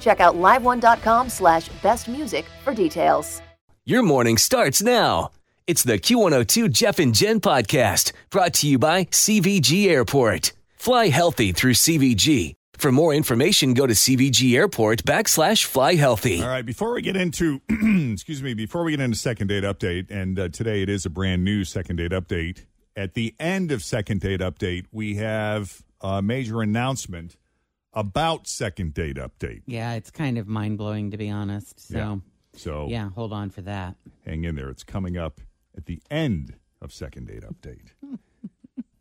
Check out liveone.com slash bestmusic for details. Your morning starts now. It's the Q102 Jeff and Jen podcast brought to you by CVG Airport. Fly healthy through CVG. For more information, go to CVG Airport backslash fly healthy. All right, before we get into, excuse me, before we get into second date update, and uh, today it is a brand new second date update. At the end of second date update, we have a major announcement about second date update. Yeah, it's kind of mind blowing to be honest. So, Yeah. So yeah, hold on for that. hang in there. It's coming up at the end of second date update.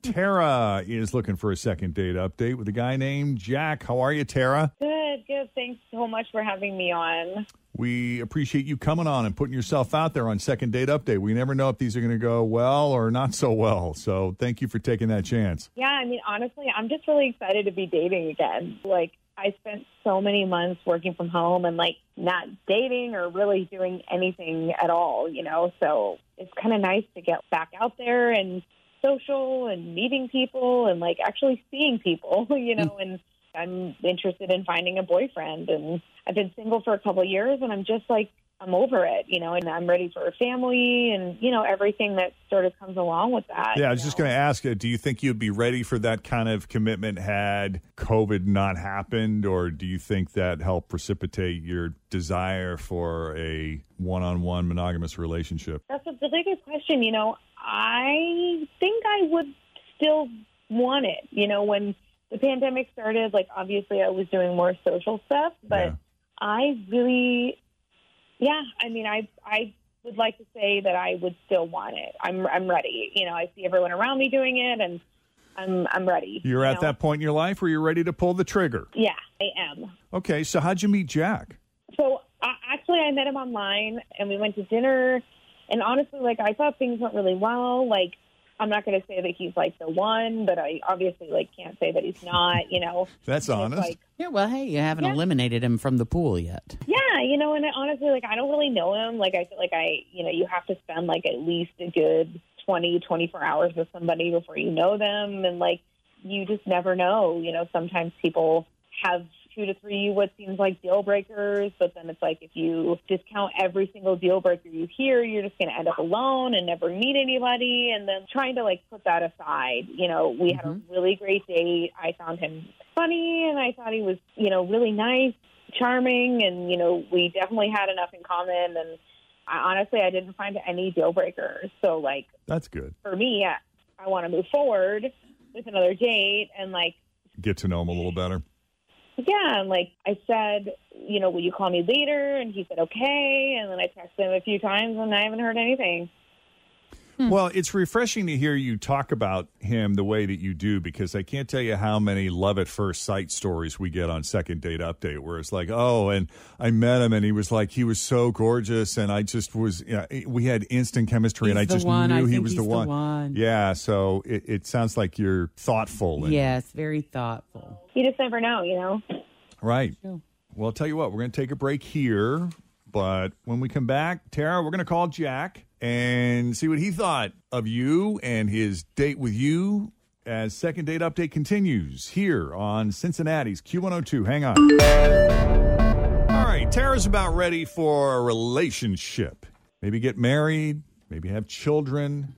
Tara is looking for a second date update with a guy named Jack. How are you, Tara? Good, good. Thanks so much for having me on. We appreciate you coming on and putting yourself out there on second date update. We never know if these are going to go well or not so well. So thank you for taking that chance. Yeah, I mean, honestly, I'm just really excited to be dating again. Like, I spent so many months working from home and like not dating or really doing anything at all, you know? So it's kind of nice to get back out there and social and meeting people and like actually seeing people, you know, and I'm interested in finding a boyfriend and I've been single for a couple of years and I'm just like I'm over it, you know, and I'm ready for a family and you know everything that sort of comes along with that. Yeah, I you was just going to ask uh, do you think you'd be ready for that kind of commitment had COVID not happened? Or do you think that helped precipitate your desire for a one on one monogamous relationship? That's a really good question. You know, I think I would still want it. You know, when the pandemic started, like obviously I was doing more social stuff, but Yeah. I really, yeah, I mean, I I would like to say that I would still want it. I'm I'm ready. You know, I see everyone around me doing it, and I'm I'm ready. You're you at know? that point in your life where you're ready to pull the trigger. Yeah, I am. Okay, so how'd you meet Jack? So uh, actually, I met him online, and we went to dinner. And honestly, like I thought things went really well. Like I'm not going to say that he's like the one, but I obviously like can't say that he's not. You know, That's And honest. Like, Yeah, well, hey, you haven't Yeah. eliminated him from the pool yet. yeah, you know, and I, honestly, like I don't really know him. Like I feel like I, you know, you have to spend like at least a good 20, 24 hours with somebody before you know them, and like you just never know. You know, sometimes people have two to three what seems like deal breakers, but then it's like if you discount every single deal breaker you hear, you're just going to end up alone and never meet anybody. And then trying to like put that aside, you know, we had a mm-hmm. really great date. I found him funny and I thought he was, you know, really nice, charming, and, you know, we definitely had enough in common. And I, honestly, I didn't find any deal breakers. So, like, That's good. for me, I, I want to move forward with another date and, like, Get to know him a little better. Yeah, and like I said, you know, will you call me later? And he said okay, and then I texted him a few times, and I haven't heard anything. Hmm. Well, it's refreshing to hear you talk about him the way that you do because I can't tell you how many love at first sight stories we get on Second Date Update where it's like, oh, and I met him and he was like, he was so gorgeous and I just was, you know, eh, we had instant chemistry and I just one. I knew he was he's the the one. one. Yeah, so it, it sounds like you're thoughtful. And, Yes, very thoughtful. You just never know, you know. Right. Well, I'll tell you what, we're going to take a break here. But when we come back, Tara, we're going to call Jack and see what he thought of you and his date with you as second date update continues here on Cincinnati's Q102. Hang on. All right, Tara's about ready for a relationship. Maybe get married, maybe have children.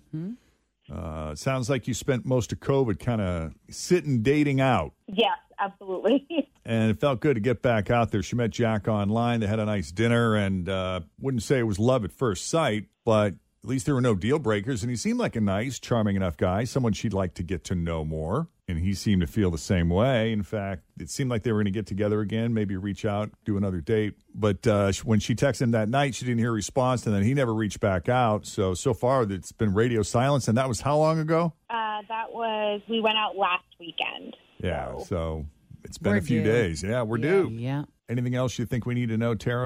Uh, it sounds like you spent most of COVID kind of sitting dating out. Yes, absolutely. and it felt good to get back out there. She met Jack online. They had a nice dinner, and uh, wouldn't say it was love at first sight, but at least there were no deal breakers. And he seemed like a nice, charming enough guy, someone she'd like to get to know more. And he seemed to feel the same way. In fact, it seemed like they were going to get together again, maybe reach out, do another date. But uh, when she texted him that night, she didn't hear a response, and then he never reached back out. So so far, it's been radio silence, and that was how long ago? uh, that was we went out last weekend. Yeah. So- So it's been We're a few due. days. Yeah, we're due. Yeah. Anything else you think we need to know, Tara?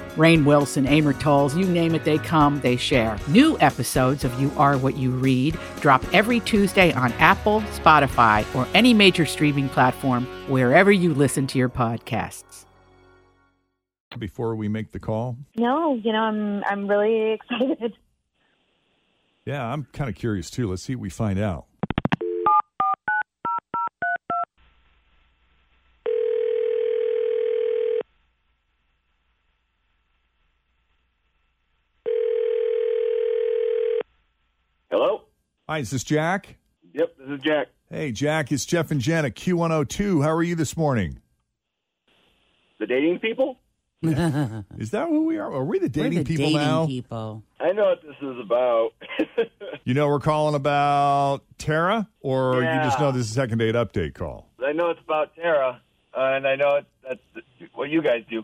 Rainn Wilson, Amor Towles, you name it, they come, they share. New episodes of You Are What You Read drop every Tuesday on Apple, Spotify, or any major streaming platform wherever you listen to your podcasts. Before we make the call, No, you know, I'm I'm really excited. yeah, I'm kind of curious too. Let's see what we find out. Hi, is this Jack? Yep, this is Jack. Hey, Jack, it's Jeff and Jen at Q102. How are you this morning? The dating people? Is that who we are? Are we the dating We're the people dating now? people. I know what this is about. You know, we're calling about Tara, or you just know this is a second date update call? I know it's about Tara, uh, and I know it's, that's what you guys do.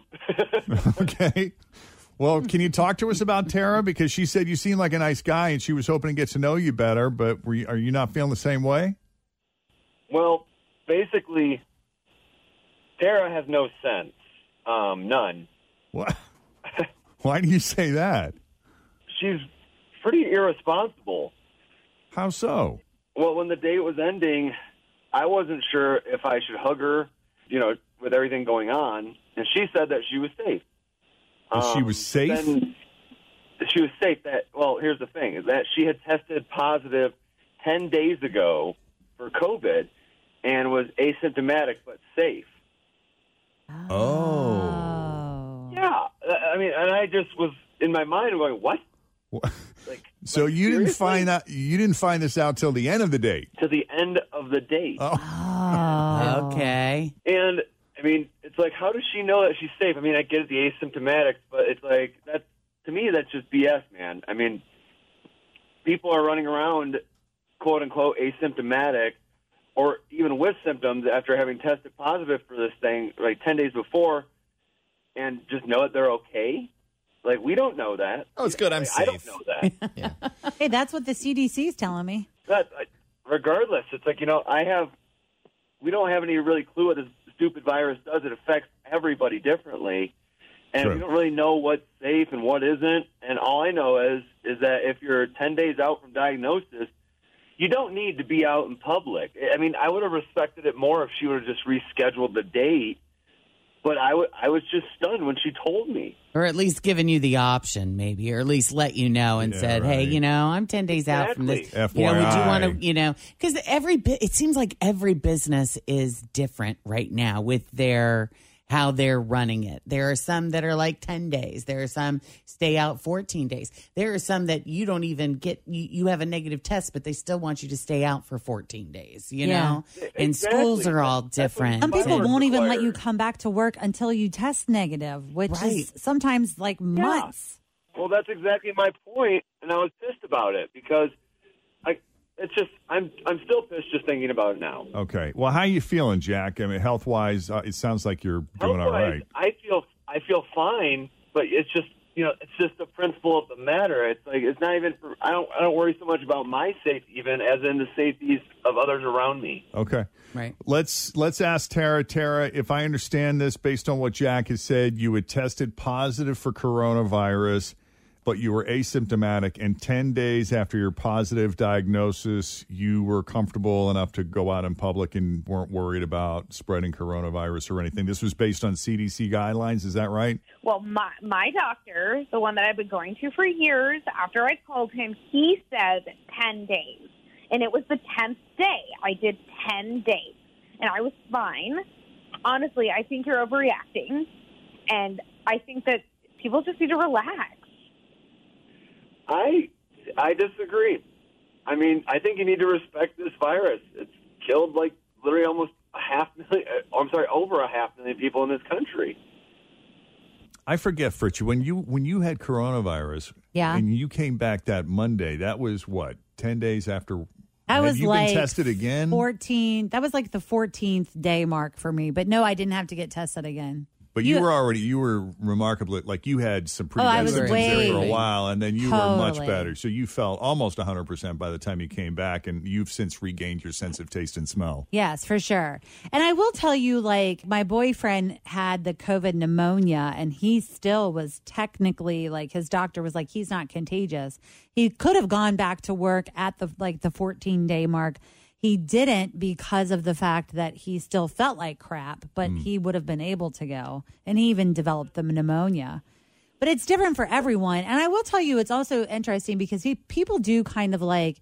okay. Well, can you talk to us about Tara? Because she said you seem like a nice guy and she was hoping to get to know you better, but were you, are you not feeling the same way? well, basically, Tara has no sense. Um, none. What? Why do you say that? She's pretty irresponsible. How so? Well, when the date was ending, I wasn't sure if I should hug her, you know, with everything going on, and she said that she was safe. That she Um, was safe? Then she was safe. That well, here's the thing: is that she had tested positive ten days ago for COVID and was asymptomatic but safe. Oh. Yeah, I I mean, and I just was in my mind going, "What?" Like So like, you didn't find out you didn't find this out till the end of the date. to the end of the date. Oh. Oh. Okay. And I mean, it's like, how does she know that she's safe? I mean, I get it, the asymptomatic, but it's like that to me, that's just BS, man. I mean, people are running around, quote unquote, asymptomatic, or even with symptoms after having tested positive for this thing like ten days before, and just know that they're okay. Like we don't know that. Oh, it's good. I'm Like, I don't safe. know that. Hey, that's what the CDC is telling me. But uh, regardless, it's like you know, I have. We don't have any really clue what this stupid virus does. It affects everybody differently, and True. we don't really know what's safe and what isn't. And all I know is is that if you're ten days out from diagnosis, you don't need to be out in public. I mean, I would have respected it more if she would have just rescheduled the date. But I was just stunned when she told me. Or at least given you the option, maybe, or at least let you know and Yeah, said, "Hey, right. you know, I'm ten days out from this. Exactly. You know, would you want to, you know, because every bit, it seems like every business is different right now with their how they're running it. There are some that are like ten days. There are some stay out fourteen days. There are some that you don't even get. You, you have a negative test, but they still want you to stay out for fourteen days. You Yeah. know, and schools are all different. Some people won't even let you come back to work until you test negative, which Right. is sometimes like months. Well, that's exactly my point, and I was pissed about it because I it's just I'm I'm still pissed just thinking about it now. Okay. Well, how are you feeling, Jack? I mean, health wise, uh, it sounds like you're doing all right. I feel I feel fine, but it's just you know it's just the principle of the matter. It's like it's not even for, I don't I don't worry so much about my safety even as in the safeties of others around me. Okay. Right. Let's let's ask Tara. Tara, if I understand this based on what Jack has said, you had tested positive for coronavirus, but you were asymptomatic, and ten days after your positive diagnosis, you were comfortable enough to go out in public and weren't worried about spreading coronavirus or anything. This was based on CDC guidelines. Is that right? Well, my my doctor, the one that I've been going to for years, after I called him, he said ten days, and it was the tenth day. I did ten days, and I was fine. Honestly, I think you're overreacting, and I think that people just need to relax. I I disagree. I mean, I think you need to respect this virus. It's killed like literally almost a half million. uh, I'm sorry, over a half million people in this country. I forget, Fritchie, when you when you had coronavirus, Yeah. and you came back that Monday. That was what ten days after. I was you like been tested again? 14. That was like the 14th day mark for me. But no, I didn't have to get tested again. But you, You- were already you were remarkably like you had some pretty Oh, I bad was symptoms there for a while, and then you were much better. So you felt almost 100 percent by the time you came back, and you've since regained your sense of taste and smell. Yes, for sure. And I will tell you, like, my boyfriend had the COVID pneumonia and he still was technically, like, his doctor was like, he's not contagious. He could have gone back to work at the, like, the 14 day mark. He didn't because of the fact that he still felt like crap, but mm. he would have been able to go. And he even developed the pneumonia. But it's different for everyone. And I will tell you, it's also interesting because he, people do kind of like,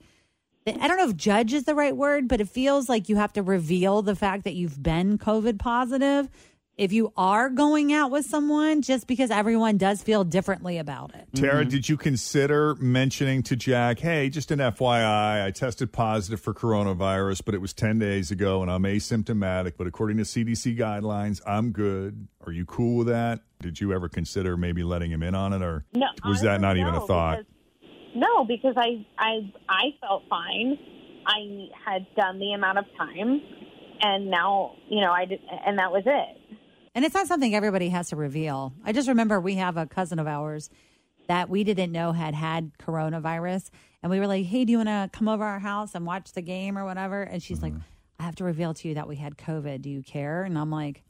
I don't know if judge is the right word, but it feels like you have to reveal the fact that you've been COVID positive if you are going out with someone, just because everyone does feel differently about it. Tara, Mm-hmm. did you consider mentioning to Jack, "Hey, just an FYI, I tested positive for coronavirus, but it was 10 days ago, and I'm asymptomatic. But according to CDC guidelines, I'm good. Are you cool with that?" Did you ever consider maybe letting him in on it, or No, was that not honestly, even a thought? because- no, because I, I, I felt fine. I had done the amount of time, and now you know I did, and that was it. And it's not something everybody has to reveal. I just remember we have a cousin of ours that we didn't know had had coronavirus. And we were like, hey, do you want to come over our house and watch the game or whatever? And she's like, mm-hmm. I have to reveal to you that we had COVID. Do you care? And I'm like,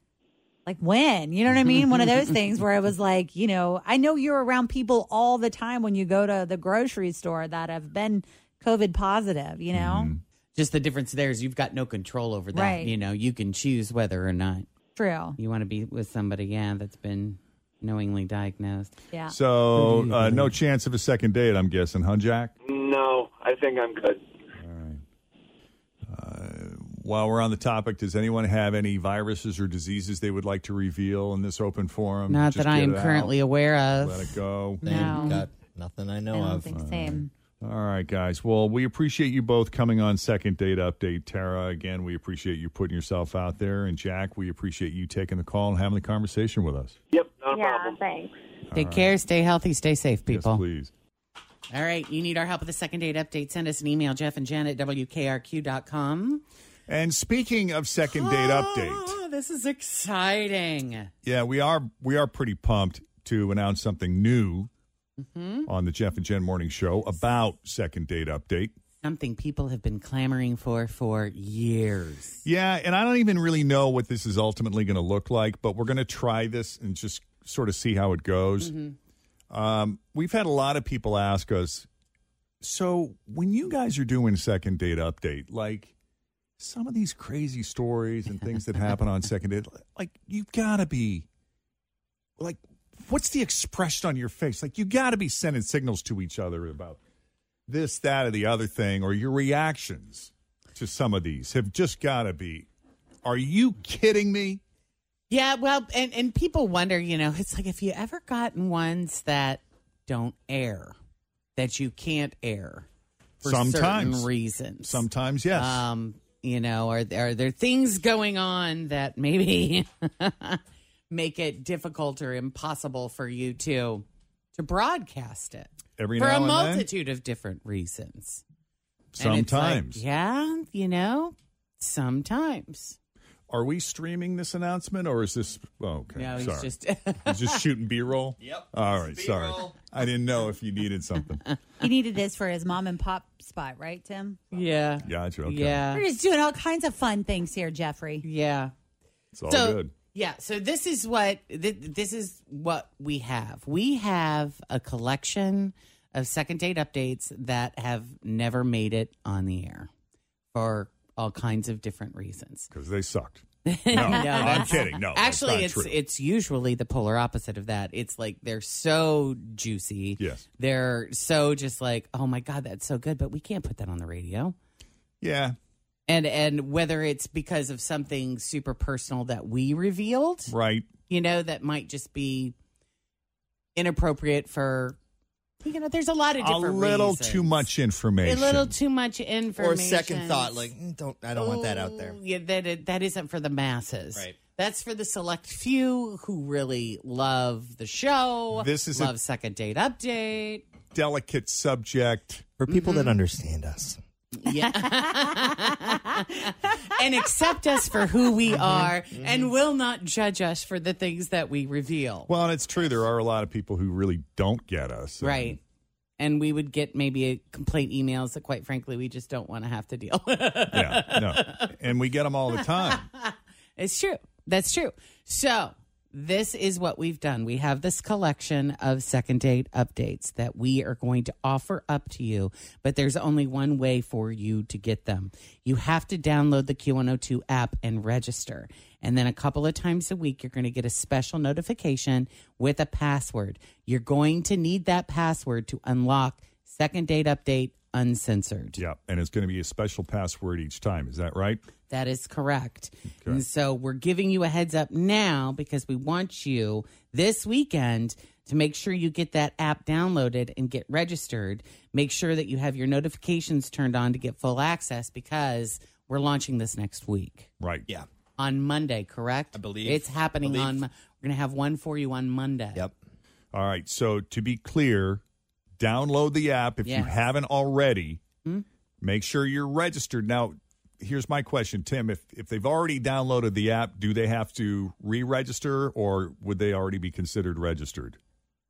like when? You know what I mean? One of those things where it was like, you know, I know you're around people all the time when you go to the grocery store that have been COVID positive, you know? Mm-hmm. Just the difference there is you've got no control over that. Right. You know, you can choose whether or not True. you want to be with somebody, yeah, that's been knowingly diagnosed. Yeah. So, uh, no chance of a second date, I'm guessing, huh, Jack? No, I think I'm good. All right. While we're on the topic, does anyone have any viruses or diseases they would like to reveal in this open forum? Not Just that I get am it out, currently aware of. Let it go. No. Got nothing I I know don't of. think same. All right, guys. Well, we appreciate you both coming on Second Date Update. Tara, again, we appreciate you putting yourself out there. And Jack, we appreciate you taking the call and having the conversation with us. Yep, not a yeah, problem. thanks. Take care, stay healthy, stay safe, people. Yes, please. All right, you need our help with the second date update. Send us an email, Jeff and Jen at WKRQ.com. And speaking of Second Date ah, Update, Oh, this is exciting. yeah, we are we are pretty pumped to announce something new Mm-hmm. on the Jeff and Jen Morning Show about Second Date Update. Something people have been clamoring for for years. Yeah, and I don't even really know what this is ultimately going to look like, but we're going to try this and just sort of see how it goes. Um, we've had a lot of people ask us, so when you guys are doing second date update, like some of these crazy stories and things that happen on second date, like you've got to be like, what's the expression on your face? Like you got to be sending signals to each other about this, that, or the other thing, or your reactions to some of these have just got to be. Are you kidding me? Yeah, well, and, and people wonder, you know, it's like if you ever gotten ones that don't air, that you can't air for Sometimes. certain reasons. Sometimes, yes. Um, you know, are are there things going on that maybe make it difficult or impossible for you to to broadcast it Every for now a and then. multitude of different reasons? And it's like, Sometimes. yeah, you know, sometimes. Are we streaming this announcement or is this? Oh, okay. No, he's sorry. just- he's just shooting B roll. Yep. All right. Sorry. I didn't know if you needed something. He needed this for his mom and pop spot, right, Tim? Yeah. Gotcha. Okay. Yeah. We're just doing all kinds of fun things here, Jeffrey. Yeah. It's all so, good. Yeah, so this is what th- this is what we have. We have a collection of second date updates that have never made it on the air for all kinds of different reasons. Because they sucked. No, I'm kidding. No, actually, it's true. it's usually the polar opposite of that. It's like they're so juicy. Yes. they're so just like, oh my god, that's so good, but we can't put that on the radio. Yeah. And and whether it's because of something super personal that we revealed, Right. you know, that might just be inappropriate for you know, there's a lot of different A little reasons. too much information. A little too much information. Or second thought, like mm, don't I don't want that out there. Yeah, that that isn't for the masses. Right. That's for the select few who really love the show. This is a- love second date update. Delicate subject. For people Mm-hmm. that understand us. Yeah. and accept us for who we Mm-hmm. are and will not judge us for the things that we reveal. Well, and it's true. There are a lot of people who really don't get us. And Right. And we would get maybe a complaint emails that, quite frankly, we just don't want to have to deal with. Yeah. No. And we get them all the time. It's true. That's true. So, this is what we've done. We have this collection of second date updates that we are going to offer up to you, but there's only one way for you to get them. You have to download the Q102 app and register. And then a couple of times a week, you're going to get a special notification with a password. You're going to need that password to unlock second date update uncensored. Yeah. And it's going to be a special password each time. Is that right? That is correct. And so we're giving you a heads up now because we want you this weekend to make sure you get that app downloaded and get registered. Make sure that you have your notifications turned on to get full access because we're launching this next week Right. Yeah. on Monday, correct? I believe. It's happening Believe. on Mo- we're going to have one for you on Monday. Yep. All right. So to be clear, download the app if you haven't already. Hmm? Make sure you're registered. Now, here's my question, Tim. If if they've already downloaded the app, do they have to re-register, or would they already be considered registered?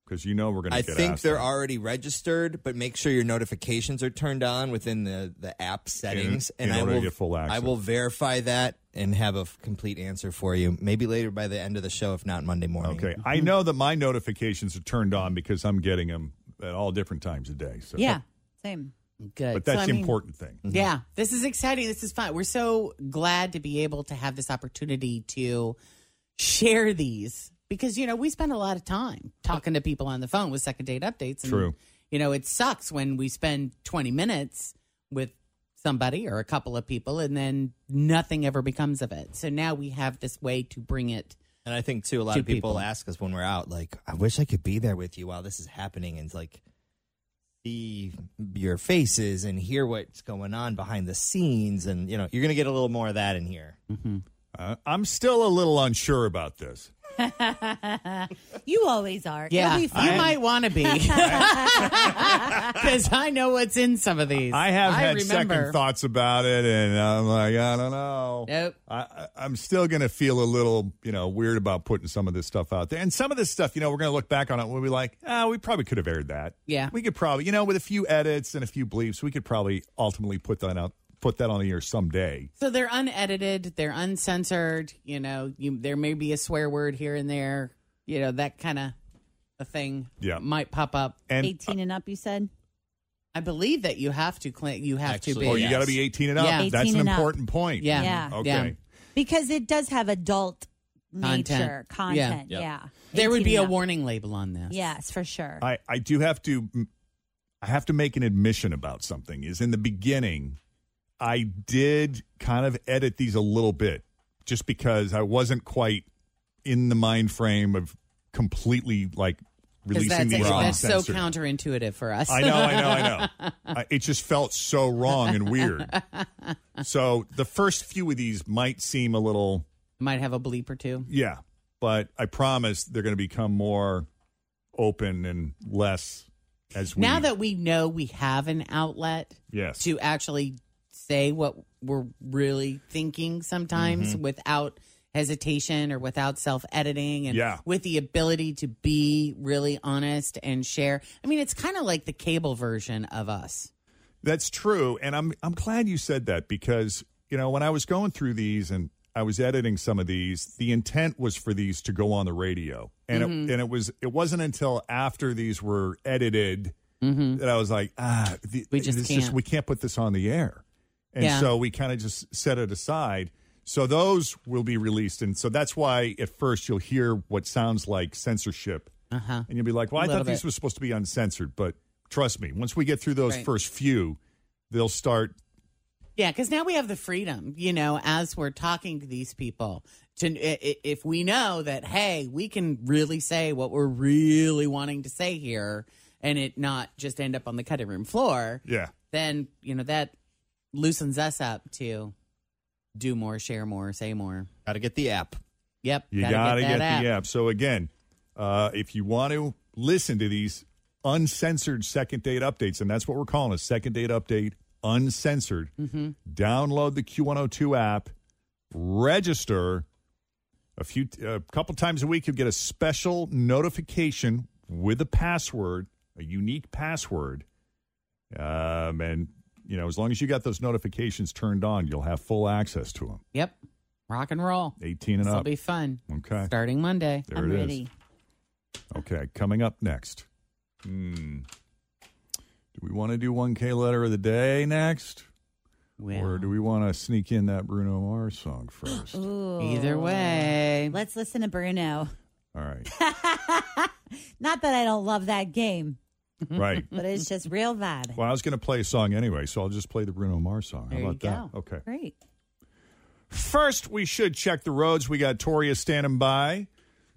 Because you know we're going to. I think they're that. already registered, but make sure your notifications are turned on within the, the app settings. in and I order to will get full access. I will verify that and have a f- complete answer for you. Maybe later by the end of the show, if not Monday morning. Okay. I know that my notifications are turned on because I'm getting them at all different times of day. So Yeah, same. Good. But that's So, I mean, important thing. Mm-hmm. Yeah, this is exciting. This is fun. We're so glad to be able to have this opportunity to share these because you know we spend a lot of time talking to people on the phone with second date updates. And, True. You know, it sucks when we spend twenty minutes with somebody or a couple of people and then nothing ever becomes of it. So now we have this way to bring it. And I think too, a lot to of people, people. ask us when we're out, like, I wish I could be there with you while this is happening, and like see your faces and hear what's going on behind the scenes, and you know, you're gonna get a little more of that in here. Uh, I'm still a little unsure about this. You always are. Yeah, It'll be you fun. might want to be because I know what's in some of these. I have had remember. second thoughts about it, and I'm like, I don't know. Nope. I, I, I'm still going to feel a little, you know, weird about putting some of this stuff out there. And some of this stuff, you know, we're going to look back on it and we'll be like, ah, we probably could have aired that. Yeah. We could probably, you know, with a few edits and a few bleeps, we could probably ultimately put that out, put that on the air someday. So they're unedited, they're uncensored. You know, you, there may be a swear word here and there. You know, that kind of a thing. Yeah. might pop up. And uh, 18 and up, you said? I believe that you have to claim. You have to be. oh, you yes. got to be 18 and up. Yeah. That's an and up. important point. Yeah. Yeah. Okay. Yeah. Because it does have adult Content. nature, content. Yep. Yeah. There would be a up. warning label on this. Yes, for sure. I, I do have to I have to make an admission about something is in the beginning I did kind of edit these a little bit just because I wasn't quite in the mind frame of completely like releasing that's, these that's so counterintuitive for us. I know, I know, I know. I, it just felt so wrong and weird. So the first few of these might seem a little Might have a bleep or two. yeah, but I promise they're going to become more open and less as we now that we know we have an outlet Yes. to actually say what we're really thinking sometimes Mhm. without hesitation or without self editing and Yeah. with the ability to be really honest and share. I mean, it's kind of like the cable version of us. That's true, and I'm I'm glad you said that because you know when I was going through these and I was editing some of these, the intent was for these to go on the radio, and Mhm. it and it was it wasn't until after these were edited Mhm. that I was like, ah, the, We just can't. we can't put this on the air, and Yeah. so we kind of just set it aside. So those will be released, and so that's why at first you'll hear what sounds like censorship, Uh-huh. and you'll be like, "Well, I thought these bit. were supposed to be uncensored," but trust me, once we get through those Right. first few, they'll start. Yeah, because now we have the freedom, you know, as we're talking to these people, to if we know that, hey, we can really say what we're really wanting to say here, and it not just end up on the cutting room floor. Yeah. Then you know that loosens us up to do more, share more, say more. Got to get the app. Yep, You gotta got to that get, app. the app. So again, uh, if you want to listen to these uncensored second date updates, and that's what we're calling a second date update, uncensored. Mhm. Download the Q102 app, register. A few, a couple times a week, you'll get a special notification with a password, a unique password. Um, and you know, as long as you got those notifications turned on, you'll have full access to them. Yep, rock and roll. 18 and up. This'll up. be fun. Okay. Starting Monday. There I'm it is. ready. Okay, coming up next. Hmm. Do we want to do 1K letter of the day next? or do we want to sneak in that Bruno Mars song first? Ooh. Either way. Let's listen to Bruno. All right. Not that I don't love that game, Mm-hmm. Right. but it's just real bad. Well, I was going to play a song anyway, so I'll just play the Bruno Mars song. There How you about go. that? Okay. Great. First, we should check the roads. We got Toria standing by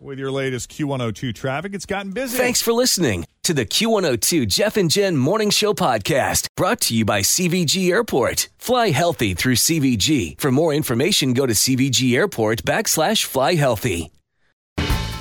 with your latest Q102 traffic. It's gotten busy. Thanks for listening to the Q102 Jeff and Jen Morning Show podcast brought to you by CVG Airport. Fly healthy through CVG. For more information, go to CVG Airport backslash fly healthy.